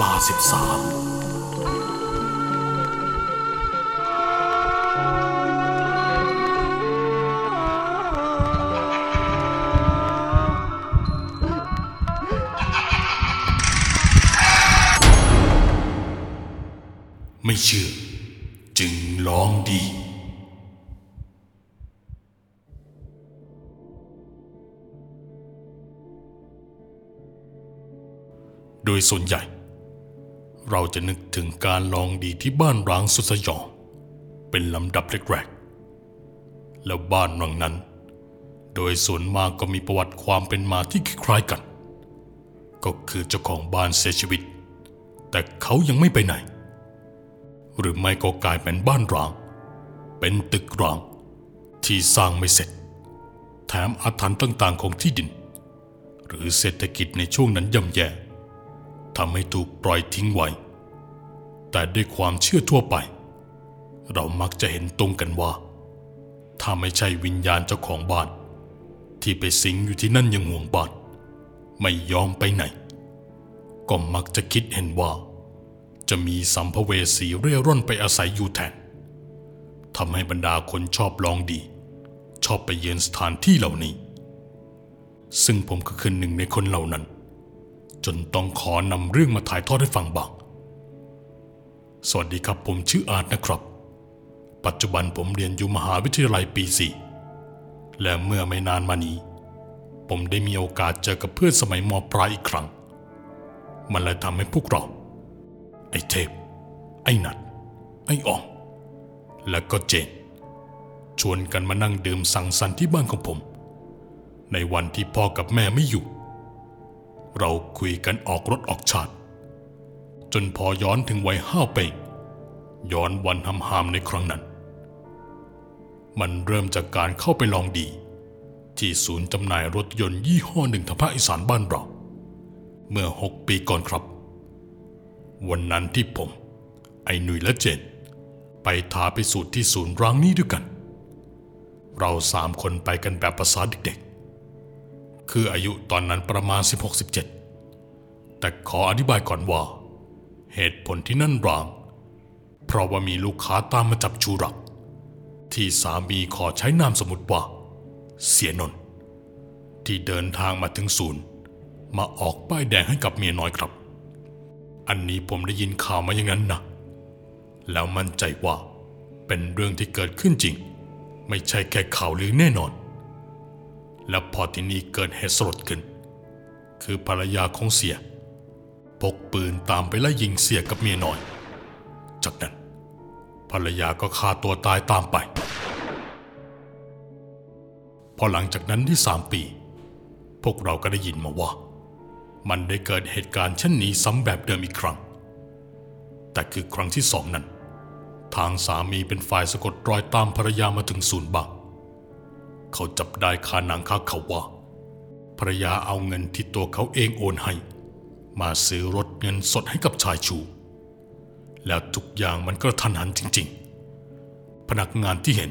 ลาสิบสามไม่เชื่อ จึงลองดีโดยส่วนใหญ่ เราจะนึกถึงการลองดีที่บ้านร้างสุดสยองเป็นลำดับแรกๆ แล้วบ้านหลังนั้น โดยส่วนมากก็มีประวัติความเป็นมาที่คล้ายกัน ก็คือเจ้าของบ้านเสียชีวิต แต่เขายังไม่ไปไหน หรือไม่ก็กลายเป็นบ้านร้าง เป็นตึกร้าง ที่สร้างไม่เสร็จ แถมอาถรรพ์ต่างๆของที่ดิน หรือเศรษฐกิจในช่วงนั้นย่ำแย่ ทำให้ถูกปล่อยทิ้งไว้ แต่ด้วยความเชื่อทั่วไป เรามักจะเห็นตรงกันว่า ถ้าไม่ใช่วิญญาณเจ้าของบ้าน ที่ไปสิงอยู่ที่นั่นยังห่วงบ้าน ไม่ยอมไปไหน ก็มักจะคิดเห็นว่า จะมีสัมภเวสีเร่ร่อนไปอาศัยอยู่แทนทำให้บรรดาคนชอบลองดี ชอบไปเยือนสถานที่เหล่านี้ ซึ่งผมก็คือหนึ่งในคนเหล่านั้น จนต้องขอนำเรื่องมาถ่ายทอดให้ฟังบ้าง สวัสดีครับผมชื่ออาร์ตนะครับ ปัจจุบันผมเรียนอยู่มหาวิทยาลัยปีสี่และเมื่อไม่นานมานี้ ผมได้มีโอกาสเจอกับเพื่อนสมัยมปลายอีกครั้ง มันเลยทำให้พวกเรา ไอ้เทพ ไอ้นัด ไอ้อ่อง และก็เจน ชวนกันมานั่งดื่มสังสรรค์ที่บ้านของผม ในวันที่พ่อกับแม่ไม่อยู่ เราคุยกันออกรถออกชาติ จนพอย้อนถึงวัยห้าปีย้อนวันหำหามในครั้งนั้น มันเริ่มจากการเข้าไปลองดี ที่ศูนย์จำหน่ายรถยนต์ยี่ห้อหนึ่งทางภาคอีสานบ้านเรา เมื่อหกปีก่อนครับ วันนั้นที่ผม ไอ้หนุ่ยและเจน ไปท้าไปสูตรที่ศูนย์ร้างนี้ด้วยกัน เราสามคนไปกันแบบภาษาเด็ก คืออายุตอนนั้นประมาณ 16-17 แต่ขออธิบายก่อนว่า เหตุผลที่นั่นร้าง เพราะว่ามีลูกค้าตามมาจับชูรัก ที่สามีขอใช้นามสมมติว่า เสียนนท์ที่เดินทางมาถึงศูนย์ มาออกป้ายแดงให้กับเมียน้อยครับ อันนี้ผมได้ยินข่าวมาอย่างนั้นนะแล้วมั่นใจว่าเป็นเรื่องที่เกิดขึ้นจริง ไม่ใช่แค่ข่าวลือแน่นอน และพอที่นี่เกิดเหตุสลดขึ้น คือภรรยาของเสียพกปืนตามไปไล่ยิงเสียกับเมียน้อย จากนั้น ภรรยาก็ฆ่าตัวตายตามไป พอหลังจากนั้นที่สามปี พวกเราก็ได้ยินมาว่า มันได้เกิดเหตุการณ์เช่นนี้ซ้ำแบบเดิมอีกครั้ง แต่คือครั้งที่สองนั้น ทางสามีเป็นฝ่ายสะกดรอยตามภรรยามาถึงศูนย์บัง เขาจับได้คาหนังคาเขาว่าภรยาเอาเงินที่ตัวเขาเองโอนให้ มาซื้อรถเงินสดให้กับชายชู แล้วทุกอย่างมันก็ทันหันจริง ๆ พนักงานที่เห็น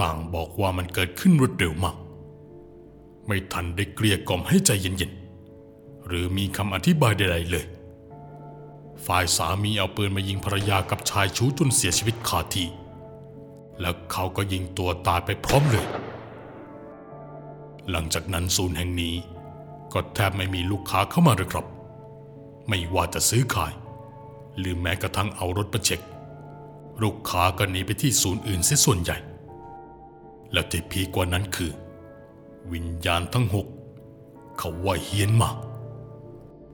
ต่างบอกว่ามันเกิดขึ้นรวดเร็วมาก ไม่ทันได้เกลี้ยกล่อมให้ใจเย็นๆ หรือมีคำอธิบายใดๆเลย ฝ่ายสามีเอาปืนมายิงภรรยากับชายชู้จนเสียชีวิตคาที่แล้วเขาก็ยิงตัวตายไปพร้อมเลย หลังจากนั้นศูนย์แห่งนี้ ก็แทบไม่มีลูกค้าเข้ามาเลยครับ ไม่ว่าจะซื้อขาย หรือแม้กระทั่งเอารถมาเช็ค ลูกค้าก็หนีไปที่ศูนย์อื่นเสียส่วนใหญ่ และที่พีกว่านั้นคือ วิญญาณทั้งหกเขาว่าเฮี้ยนมาก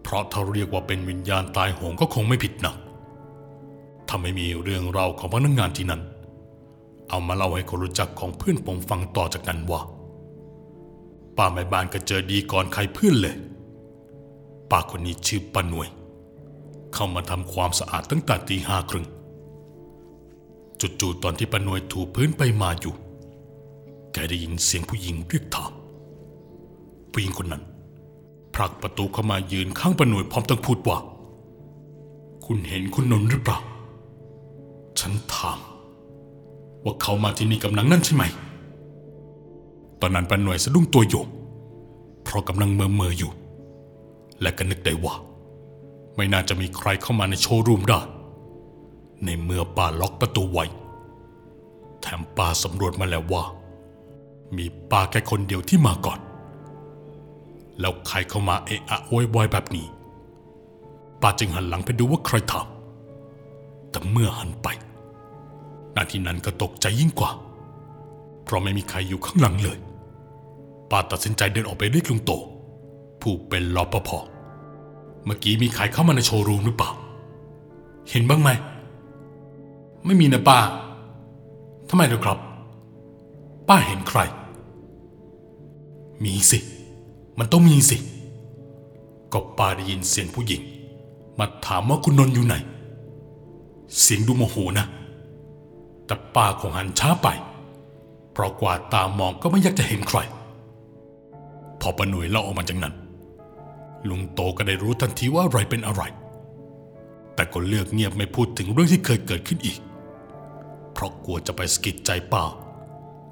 เพราะถ้าเรียกว่าเป็นวิญญาณตายโหงก็คงไม่ผิดนักถ้าไม่มีเรื่องเล่าของพนักงานที่นั่นเอามาเล่าให้คนรู้จักของเพื่อนผมฟังต่อจากนั้นว่า ป้าแม่บ้านก็เจอดีก่อนใครเพื่อนเลย ป้าคนนี้ชื่อป้าหน่วย เข้ามาทำความสะอาดตั้งแต่ตีห้าครึ่งจู่ๆตอนที่ป้าหน่วยถูพื้นไปมาอยู่ แกได้ยินเสียงผู้หญิงเรียกถามผู้หญิงคนนั้น ผลักประตูเข้ามายืนข้างป้าหน่วยพร้อมตั้งพูดว่า คุณเห็นคุณนนท์หรือเปล่า ฉันถาม ว่าเขามาที่นี่กำลังนั่นใช่ไหม ตอนนั้นป้าหน่วยสะดุ้งตัวโยก เพราะกำลังเมื่อเมออยู่ และก็นึกได้ว่า ไม่น่าจะมีใครเข้ามาในโชว์รูมได้ ในเมื่อป้าล็อกประตูไว้ แถมป้าสำรวจมาแล้วว่า มีป้าแค่คนเดียวที่มาก่อน แล้วใครเข้ามาเอะอะโวยวายแบบนี้ ป้าจึงหันหลังไปดูว่าใครทำแต่เมื่อหันไปนาทีนั้นก็ตกใจยิ่งกว่า เพราะไม่มีใครอยู่ข้างหลังเลย ป้าตัดสินใจเดินออกไปเรียกลุงโต ผู้เป็นรปภเมื่อกี้มีใครเข้ามาในโชว์รูมหรือเปล่า เห็นบ้างไหม ไม่มีนะป้าทำไมเหรอครับ ป้าเห็นใคร มีสิ มันต้องมีสิ ก็ป้าได้ยินเสียงผู้หญิง มาถามว่าคุณนนท์อยู่ไหน เสียงดูโมโหนะ แต่ป้าคงหันช้าไป เพราะกว่าตามองก็ไม่อยากจะเห็นใคร พอป้าหน่วยเล่าออกมาจากนั้น ลุงโตก็ได้รู้ทันทีว่าอะไรเป็นอะไร แต่ก็เลือกเงียบไม่พูดถึงเรื่องที่เคยเกิดขึ้นอีก เพราะกลัวจะไปสกิดใจป้า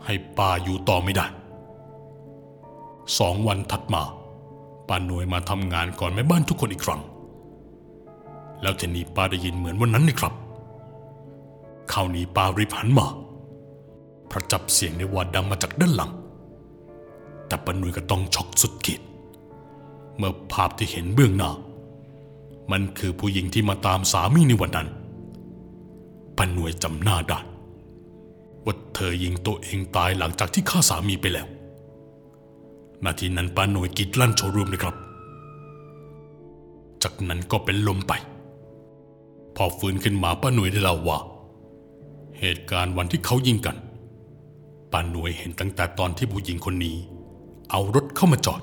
ให้ป้าอยู่ต่อไม่ได้ สองวันถัดมาป้าหน่วยมาทำงานก่อนแม่บ้านทุกคนอีกครั้ง แล้วทีนี้ป้าได้ยินเหมือนวันนั้นนี่ครับคราวนี้ป้ารีบหันมาเพราะจับเสียงในว่าดังมาจากด้านหลัง แต่ป้าหน่ยก็ต้องช็อกสุดขีดเมื่อภาพที่เห็นเบื้องหน้า มันคือผู้หญิงที่มาตามสามีในวันนั้นป้าหน่วยจำหน้าได้ว่าเธอยิงตัวเองตายหลังจากที่ฆ่าสามีไปแล้ว นาทีนั้นป้าน่วยกรีดลั่นโชว์รูมเลยครับ จากนั้นก็เป็นลมไป พอฟื้นขึ้นมาป้าหน่วยได้เล่าว่า เหตุการณ์วันที่เขายิงกันป้าหน่วยเห็นตั้งแต่ตอนที่ผู้หญิงคนนี้ เอารถเข้ามาจอด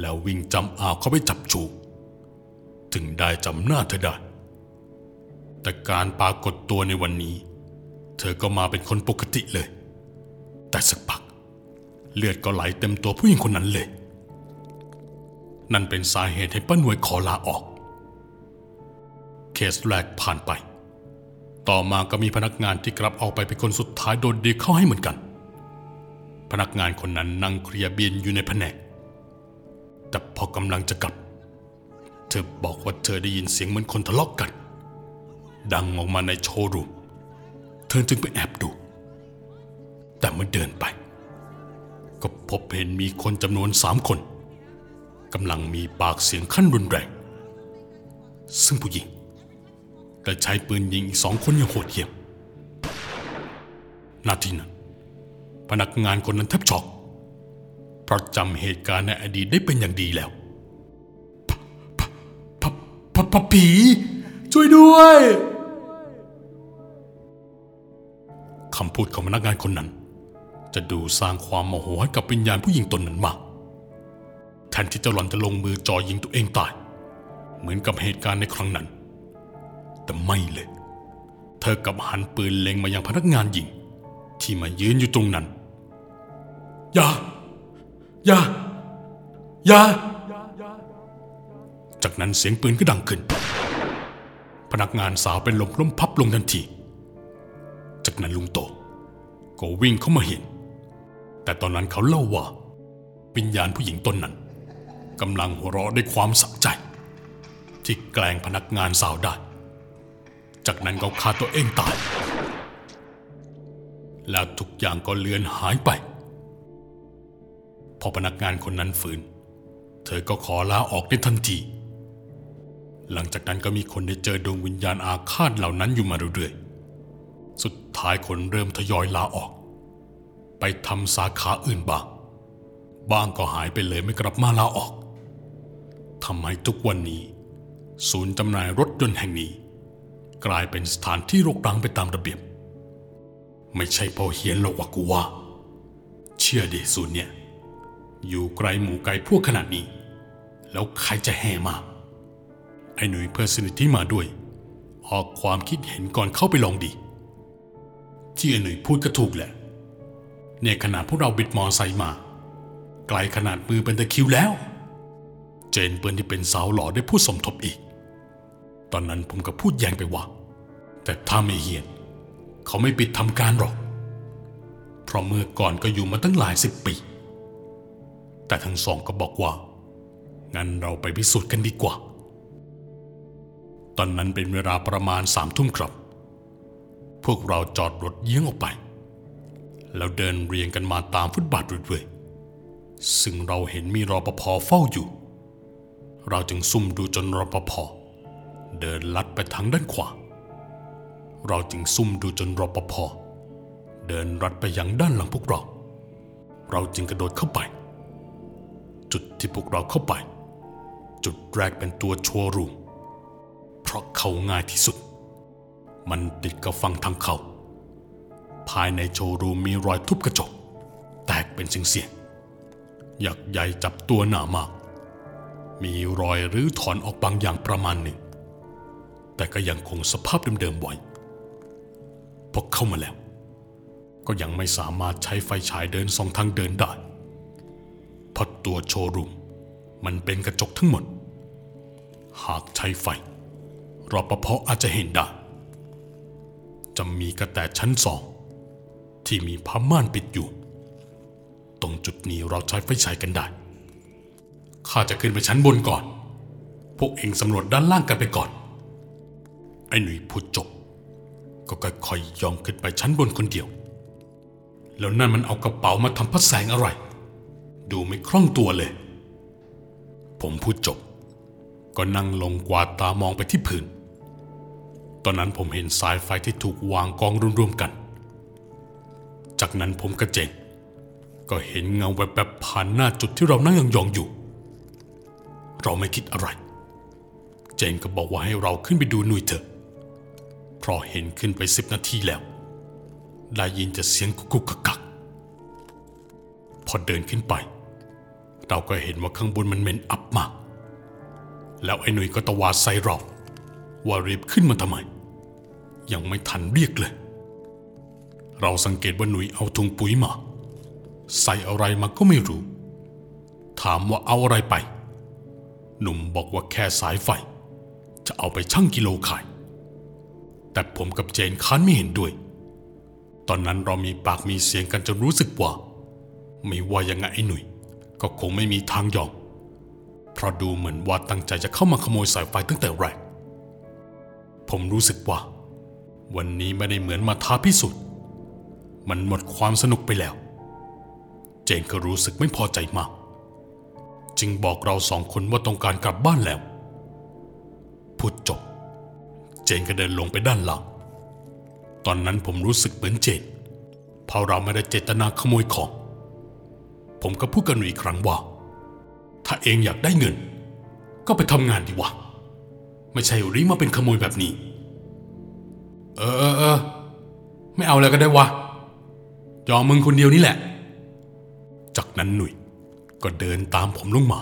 แล้ววิ่งจำอาวเข้าไปจับจูถึงได้จำหน้าเธอได้ แต่การปรากฏตัวในวันนี้ เธอก็มาเป็นคนปกติเลย แต่สักพัก เลือดก็ไหลเต็มตัวผู้หญิงคนนั้นเลย นั่นเป็นสาเหตุให้ป้าหน่วยขอลาออก เคสแรกผ่านไป ต่อมาก็มีพนักงานที่กลับออกไปเป็นคนสุดท้ายโดนดีเข้าให้เหมือนกัน พนักงานคนนั้นนั่งเคลียร์เบียนอยู่ในแผนก แต่พอกำลังจะกลับ เธอบอกว่าเธอได้ยินเสียงเหมือนคนทะเลาะกกัน ดังออกมาในโชว์รูม เธอจึงไปแอบดู แต่เมื่อเดินไป ก็พบเห็นมีคนจำนวนสามคนกำลังมีปากเสียงขั้นรุนแรง ซึ่งผู้หญิงแต่ใช้ปืนยิงอีกสองคนอย่างโหดเหี้ยมนาทีนั้น พนักงานคนนั้นแทบช็อกเพราะจำเหตุการณ์ในอดีตได้เป็นอย่างดีแล้วพพพพผี ช่วยด้วยคำพูดของพนักงานคนนั้น จะดูสร้างความโมโหให้กับวิญญาณผู้หญิงตนนั้นมากแทนที่เจ้าหล่อนจะลงมือจ่อยิงตัวเองตาย เหมือนกับเหตุการณ์ในครั้งนั้น แต่ไม่เลย เธอกับหันปืนเล็งมายังพนักงานหญิง ที่มายืนอยู่ตรงนั้น อย่า อย่า อย่า จากนั้นเสียงปืนก็ดังขึ้น พนักงานสาวเป็นลมล้มพับลงทันที จากนั้นลุงโต ก็วิ่งเข้ามาเห็น แต่ตอนนั้นเขาเล่าว่า วิญญาณผู้หญิงตนนั้นกำลังหัวเราะด้วยความสะใจ ที่แกล้งพนักงานสาวได้ จากนั้นเขาฆ่าตัวเองตาย แล้วทุกอย่างก็เลือนหายไป พอพนักงานคนนั้นฝืน เธอก็ขอลาออกในทันทีหลังจากนั้นก็มีคนได้เจอดวงวิญญาณอาฆาตเหล่านั้นอยู่มาเรื่อยๆ สุดท้ายคนเริ่มทยอยลาออก ไปทำสาขาอื่นบ้าง บ้างก็หายไปเลยไม่กลับมาลาออก ทำให้ทุกวันนี้ ศูนย์จำหน่ายรถยนต์แห่งนี้ กลายเป็นสถานที่รกร้างไปตามระเบียบ ไม่ใช่เพอเฮียนหรอกว่ากูว่า เชื่อดิศูนย์เนี่ย อยู่ไกลหมู่ไกลพวกขนาดนี้ แล้วใครจะแห่มา ไอ้หนุ่ยเพื่อนสนิทที่มาด้วย ออกความคิดเห็นก่อนเข้าไปลองดี ที่ไอ้หนุ่ยพูดก็ถูกแหละ เนี่ยขนาดพวกเราบิดมอไซค์มา ไกลขนาดมือเป็นตะคิวแล้ว เจนเปือนที่เป็นสาวหล่อได้พูดสมทบอีก ตอนนั้นผมก็พูดแยงไปว่า แต่ถ้าไม่เฮียน เขาไม่ปิดทำการหรอก เพราะเมื่อก่อนก็อยู่มาตั้งหลายสิบปี แต่ทั้งสองก็บอกว่า งั้นเราไปพิสูจน์กันดีกว่า ตอนนั้นเป็นเวลาประมาณสามทุ่มครับ พวกเราจอดรถเยื้องออกไป แล้วเดินเรียงกันมาตามฟุตบาทเรื่อยๆซึ่งเราเห็นมีรอปภเฝ้าอยู่ เราจึงซุ่มดูจนรปภเดินลัดไปทางด้านขวา เราจึงซุ่มดูจนรปภเดินรัดไปยังด้านหลังพวกเรา เราจึงกระโดดเข้าไป จุดที่พวกเราเข้าไป จุดแรกเป็นตัวโชัวรูมเพราะเขาง่ายที่สุด มันติดกับฝั่งทางเขา ภายในโชว์รูมมีรอยทุบกระจก แตกเป็นเสียงๆหยักใหญ่จับตัวหนามาก มีรอยรื้อถอนออกบางอย่างประมาณหนึ่ง แต่ก็ยังคงสภาพเดิมๆไว้พอเข้ามาแล้ว ก็ยังไม่สามารถใช้ไฟฉายเดินสองทางเดินได้ เพราะตัวโชว์รูมมันเป็นกระจกทั้งหมด หากใช้ไฟรปภอาจจะเห็นได้จะมีกระแต่ชั้นสอง ที่มีผ้าม่านปิดอยู่ ตรงจุดนี้เราใช้ไฟฉายกันได้ ข้าจะขึ้นไปชั้นบนก่อน พวกเองสำรวจด้านล่างกันไปก่อน ไอ้หนุ่ยพูดจบ ก็ค่อยๆยองขึ้นไปชั้นบนคนเดียว แล้วนั่นมันเอากระเป๋ามาทำพัดแสงอะไร ดูไม่คล่องตัวเลย ผมพูดจบ ก็นั่งลงกวาดตามองไปที่พื้นตอนนั้นผมเห็นสายไฟที่ถูกวางกองรวมๆกัน จากนั้นผมกับเจนก็เห็นเงาแวบๆผ่านหน้าจุดที่เรานั่งยองๆอยู่ เราไม่คิดอะไร เจนก็บอกว่าให้เราขึ้นไปดูหนุ่ยเถอะ เพราะเห็นขึ้นไปสิบนาทีแล้ว ได้ยินจะเสียงกุกกุกกักกักพอเดินขึ้นไป เราก็เห็นว่าข้างบนมันเหม็นอับมาก แล้วไอ้หนุ่ยก็ตะวาดใส่เราว่ารีบขึ้นมาทำไม ยังไม่ทันเรียกเลย เราสังเกตว่าหนุ่ยเอาถุงปุ๋ยมา ใส่อะไรมาก็ไม่รู้ ถามว่าเอาอะไรไป หนุ่มบอกว่าแค่สายไฟ จะเอาไปชั่งกิโลขาย แต่ผมกับเจนค้านไม่เห็นด้วย ตอนนั้นเรามีปากมีเสียงกันจนรู้สึกว่า ไม่ว่ายังไงไอ้หนุ่ย ก็คงไม่มีทางยอมเพราะดูเหมือนว่าตั้งใจจะเข้ามาขโมยสายไฟตั้งแต่แรก ผมรู้สึกว่า วันนี้ไม่ได้เหมือนมาท้าพิสูจน์ มันหมดความสนุกไปแล้ว เจนก็รู้สึกไม่พอใจมาก จึงบอกเราสองคนว่าต้องการกลับบ้านแล้ว พูดจบ เจนก็เดินลงไปด้านหลัง ตอนนั้นผมรู้สึกเหมือนเจนเพราะเราไม่ได้เจตนาขโมยของ ผมก็พูดกับหนุ่ยอีกครั้งว่า ถ้าเองอยากได้เงิน ก็ไปทำงานดีวะ ไม่ใช่รีมาเป็นขโมยแบบนี้ เออเออเออไม่เอาแล้วก็ได้วะยอมมึงคนเดียวนี่แหละ จากนั้นหนุ่ยก็เดินตามผมลงมา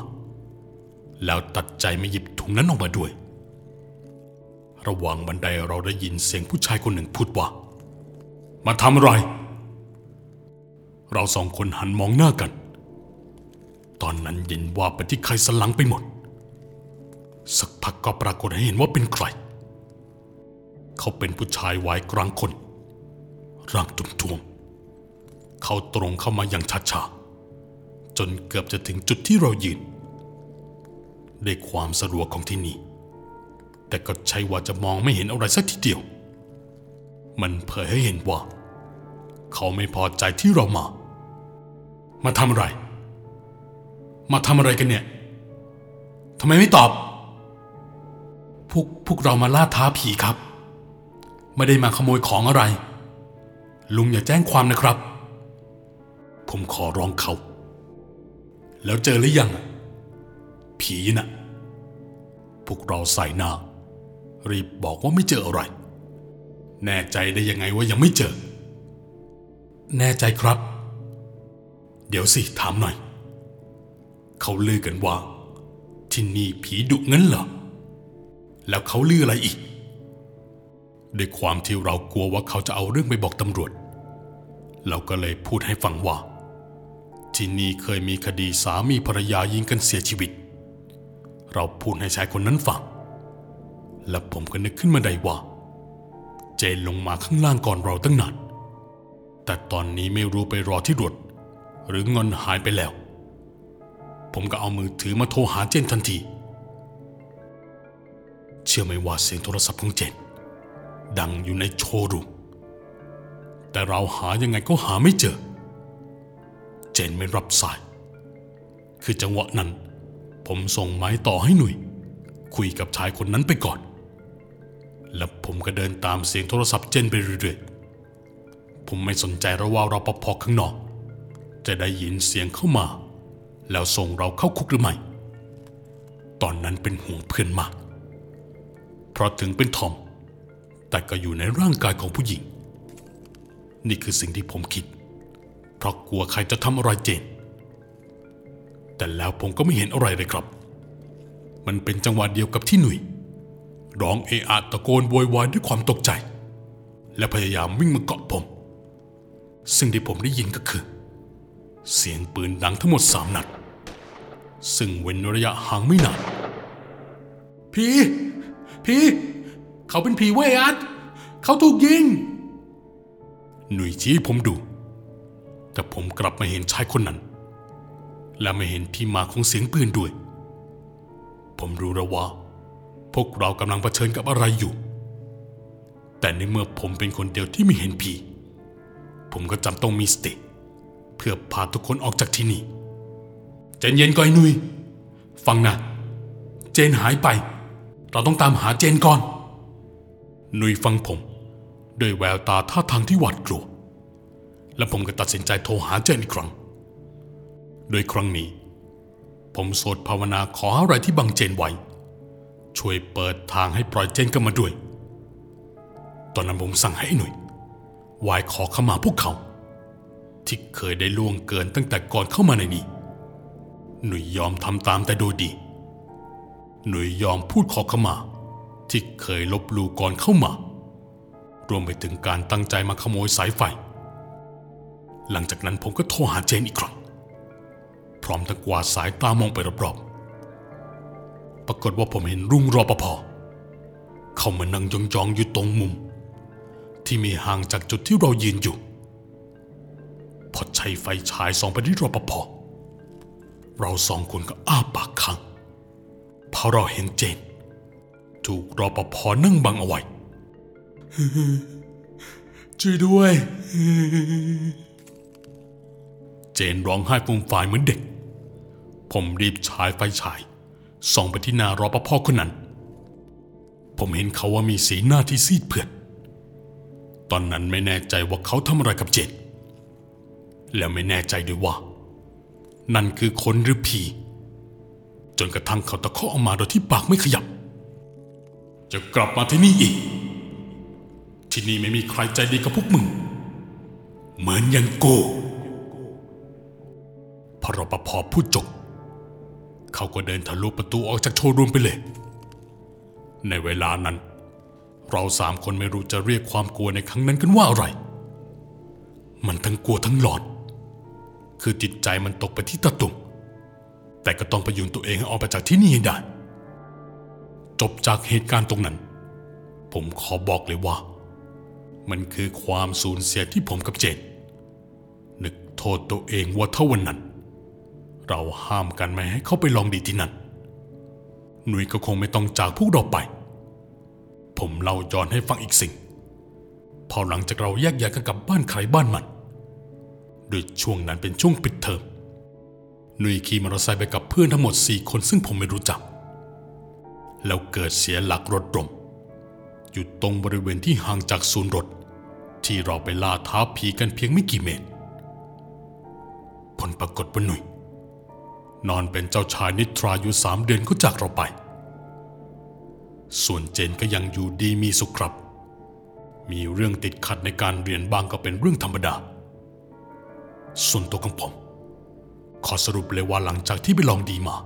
แล้วตัดใจไม่หยิบถุงนั้นออกมาด้วย ระหว่างบันไดเราได้ยินเสียงผู้ชายคนหนึ่งพูดว่า มาทำอะไร เราสองคนหันมองหน้ากัน ตอนนั้นเย็นว่าไปที่ใครสลังไปหมด สักพักก็ปรากฏให้เห็นว่าเป็นใคร เขาเป็นผู้ชายวัยกลางคน ร่างตุ้มทวมเขาตรงเข้ามาอย่างช้าๆจนเกือบจะถึงจุดที่เรายืนด้วยความสะดวกของที่นี่ แต่ก็ใช่ว่าจะมองไม่เห็นอะไรสักทีเดียว มันเผยให้เห็นว่า เขาไม่พอใจที่เรามา มาทำอะไร มาทำอะไรกันเนี่ยทำไมไม่ตอบ พวกพวกเรามาล่าท้าผีครับ ไม่ได้มาขโมยของอะไร ลุงอย่าแจ้งความนะครับ ผมขอร้องเขา แล้วเจอหรือยัง ผีน่ะ พวกเราใส่หน้า รีบบอกว่าไม่เจออะไร แน่ใจได้ยังไงว่ายังไม่เจอ แน่ใจครับ เดี๋ยวสิถามหน่อย เขาลือกันว่า ที่นี่ผีดุงั้นเหรอ แล้วเขาลืออะไรอีก ด้วยความที่เรากลัวว่าเขาจะเอาเรื่องไปบอกตำรวจ เราก็เลยพูดให้ฟังว่า ที่นี่เคยมีคดีสามีภรรยายิงกันเสียชีวิต เราพูดให้ชายคนนั้นฟัง และผมก็นึกขึ้นมาได้ว่า เจนลงมาข้างล่างก่อนเราตั้งนานแต่ตอนนี้ไม่รู้ไปรอที่รถหรือเงินหายไปแล้ว ผมก็เอามือถือมาโทรหาเจนทันที เชื่อไหมว่าเสียงโทรศัพท์ของเจน ดังอยู่ในโชว์รูม แต่เราหายังไงก็หาไม่เจอ เจนไม่รับสาย คือจังหวะนั้น ผมส่งไม้ต่อให้หนุ่ย คุยกับชายคนนั้นไปก่อน แล้วผมก็เดินตามเสียงโทรศัพท์เจนไปเรื่อยๆ ผมไม่สนใจระว่ารปภข้างนอก จะได้ยินเสียงเข้ามา แล้วส่งเราเข้าคุกหรือไม่ ตอนนั้นเป็นห่วงเพื่อนมาก เพราะถึงเป็นทอม แต่ก็อยู่ในร่างกายของผู้หญิง นี่คือสิ่งที่ผมคิด เพราะกลัวใครจะทำอะไรเจน แต่แล้วผมก็ไม่เห็นอะไรเลยครับ มันเป็นจังหวะเดียวกับที่หนุ่ยร้องเออะตะโกนโวยวายด้วยความตกใจ และพยายามวิ่งมาเกาะผมสิ่งที่ผมได้ยินก็คือ เสียงปืนดังทั้งหมดสามนัด ซึ่งเว้นระยะห่างไม่นานพี่พี่เขาเป็นผีเวยอัดเขาถูกยิง หนุ่ยชี้ให้ผมดู แต่ผมกลับมาเห็นชายคนนั้น และไม่เห็นที่มาของเสียงปืนด้วย ผมรู้แล้วว่า พวกเรากำลังเผชิญกับอะไรอยู่ แต่ในเมื่อผมเป็นคนเดียวที่ไม่เห็นผี ผมก็จำต้องมีสติ เพื่อพาทุกคนออกจากที่นี่ ใจเย็นก่อนไอ้หนุย ฟังนะ เจนหายไป เราต้องตามหาเจนก่อน นุยฟังผมด้วยแววตาท่าทางที่หวาดกลัว และผมก็ตัดสินใจโทรหาเจนอีกครั้ง โดยครั้งนี้ ผมสวดภาวนาขออะไรที่บังเจนไว้ ช่วยเปิดทางให้ปล่อยเจนกลับมาด้วย ตอนนั้นผมสั่งให้หนุ่ยวายขอขมาพวกเขา ที่เคยได้ล่วงเกินตั้งแต่ก่อนเข้ามาในนี้ หนุ่ยยอมทำตามแต่โดยดี หนุ่ยยอมพูดขอขมา ที่เคยลบหลู่ก่อนเข้ามา รวมไปถึงการตั้งใจมาขโมยสายไฟ หลังจากนั้นผมก็โทรหาเจนอีกครั้ง พร้อมทั้งกวาดสายตามองไปรอบๆ ปรากฏว่าผมเห็นรุ่งรอปภเขามานั่งยองๆอยู่ตรงมุม ที่มีห่างจากจุดที่เรายืนอยู่ พอใช้ไฟฉายส่องไปที่รอปภ เราสองคนก็อ้าปากค้างเพราะเราเห็นเจน ถูกรปภนั่งบังเอาไว้ช่วยด้วย เจนร้องไห้ฟูมฝ่ายเหมือนเด็ก ผมรีบฉายไฟฉายส่องไปที่หน้ารปภคนนั้น ผมเห็นเขาว่ามีสีหน้าที่ซีดเผือด ตอนนั้นไม่แน่ใจว่าเขาทำอะไรกับเจนแล้วไม่แน่ใจด้วยว่า นั่นคือคนหรือผี จนกระทั่งเขาตะคอกออกมาโดยที่ปากไม่ขยับ จะกลับมาที่นี่อีก ที่นี่ไม่มีใครใจดีกับพวกมึง เหมือนยังโก้พอรปภพูดจบ เขาก็เดินทะลุประตูออกจากโชว์รูมไปเลย ในเวลานั้น เราสามคนไม่รู้จะเรียกความกลัวในครั้งนั้นกันว่าอะไร มันทั้งกลัวทั้งหลอน คือจิตใจมันตกไปที่ตะตุ่มแต่ก็ต้องประยุงตัวเองให้ออกไปจากที่นี่ให้ได้ จบจากเหตุการณ์ตรงนั้น ผมขอบอกเลยว่า มันคือความสูญเสียที่ผมกับเจนนึกโทษตัวเองว่าเท่าวันนั้น เราห้ามกันไม่ให้เขาไปลองดีที่นั่นหนุ่ยก็คงไม่ต้องจากพวกเราไป ผมเล่าย้อนให้ฟังอีกสิ่ง พอหลังจากเราแยกย้ายกันกลับบ้านใครบ้านมัน โดยช่วงนั้นเป็นช่วงปิดเทอมหนุ่ยขี่มอเตอร์ไซค์ไปกับเพื่อนทั้งหมดสี่คนซึ่งผมไม่รู้จัก แล้วเกิดเสียหลักรถล้มอยู่ตรงบริเวณที่ห่างจากศูนย์รถ ที่เราไปล่าท้าผีกันเพียงไม่กี่เมตร ผลปรากฏว่าหนุ่ยนอนเป็นเจ้าชายนิทราอยู่สามเดือนก็จากเราไป ส่วนเจนก็ยังอยู่ดีมีสุขครับ มีเรื่องติดขัดในการเรียนบ้างก็เป็นเรื่องธรรมดา ส่วนตัวของผม ขอสรุปเลยว่าหลังจากที่ไปลองดีมา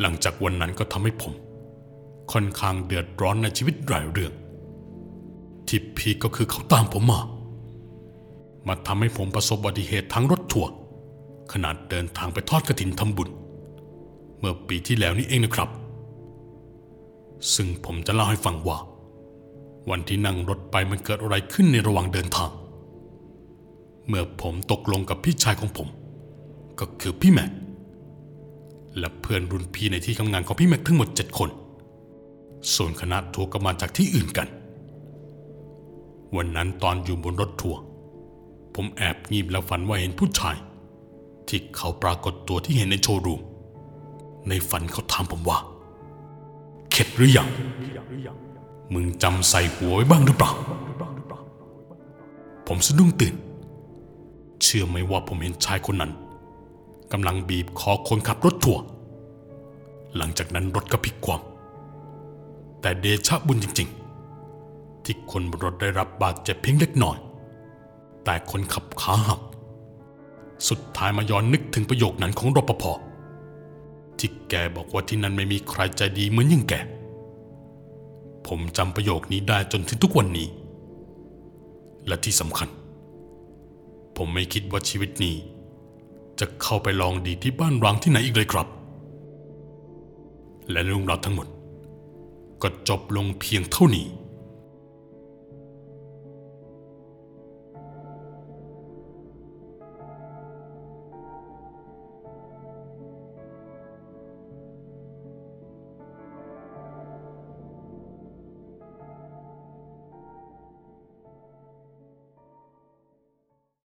หลังจากวันนั้นก็ทำให้ผม ค่อนข้างเดือดร้อนในชีวิตหลายเรื่อง ที่พีก็คือเขาตามผมมา มาทำให้ผมประสบอุบัติเหตุทั้งรถทัวขนาดเดินทางไปทอดกระถินทำบุญ เมื่อปีที่แล้วนี่เองนะครับ ซึ่งผมจะเล่าให้ฟังว่า วันที่นั่งรถไปมันเกิดอะไรขึ้นในระหว่างเดินทาง เมื่อผมตกลงกับพี่ชายของผม ก็คือพี่แม็กและเพื่อนรุ่นพี่ในที่ทำงานของพี่แม็กทั้งหมดเจ็ดคน ส่วนคณะทัวร์ก็มาจากที่อื่นกัน วันนั้นตอนอยู่บนรถทัวร์ผมแอบงีบแล้วฝันว่าเห็นผู้ชาย ที่เขาปรากฏตัวที่เห็นในโชว์รูม ในฝันเขาถามผมว่า เข็ดหรือยัง มึงจำใส่หัวไว้บ้างหรือเปล่า ผมสะดุ้งตื่น เชื่อไหมว่าผมเห็นชายคนนั้นกำลังบีบคอคนขับรถทัวร์หลังจากนั้นรถก็พลิกคว่ำแต่เดชะบุญจริง ๆ ที่คนบนรถได้รับบาดเจ็บเพียงเล็กน้อย แต่คนขับขาหัก สุดท้ายมาย้อนนึกถึงประโยคนั้นของรปภที่แกบอกว่าที่นั่นไม่มีใครใจดีเหมือนอย่างแก ผมจำประโยคนี้ได้จนถึงทุกวันนี้ และที่สำคัญ ผมไม่คิดว่าชีวิตนี้ จะเข้าไปลองดีที่บ้านร้างที่ไหนอีกเลยครับ และเรื่องราวทั้งหมด ก็จบลงเพียงเท่านี้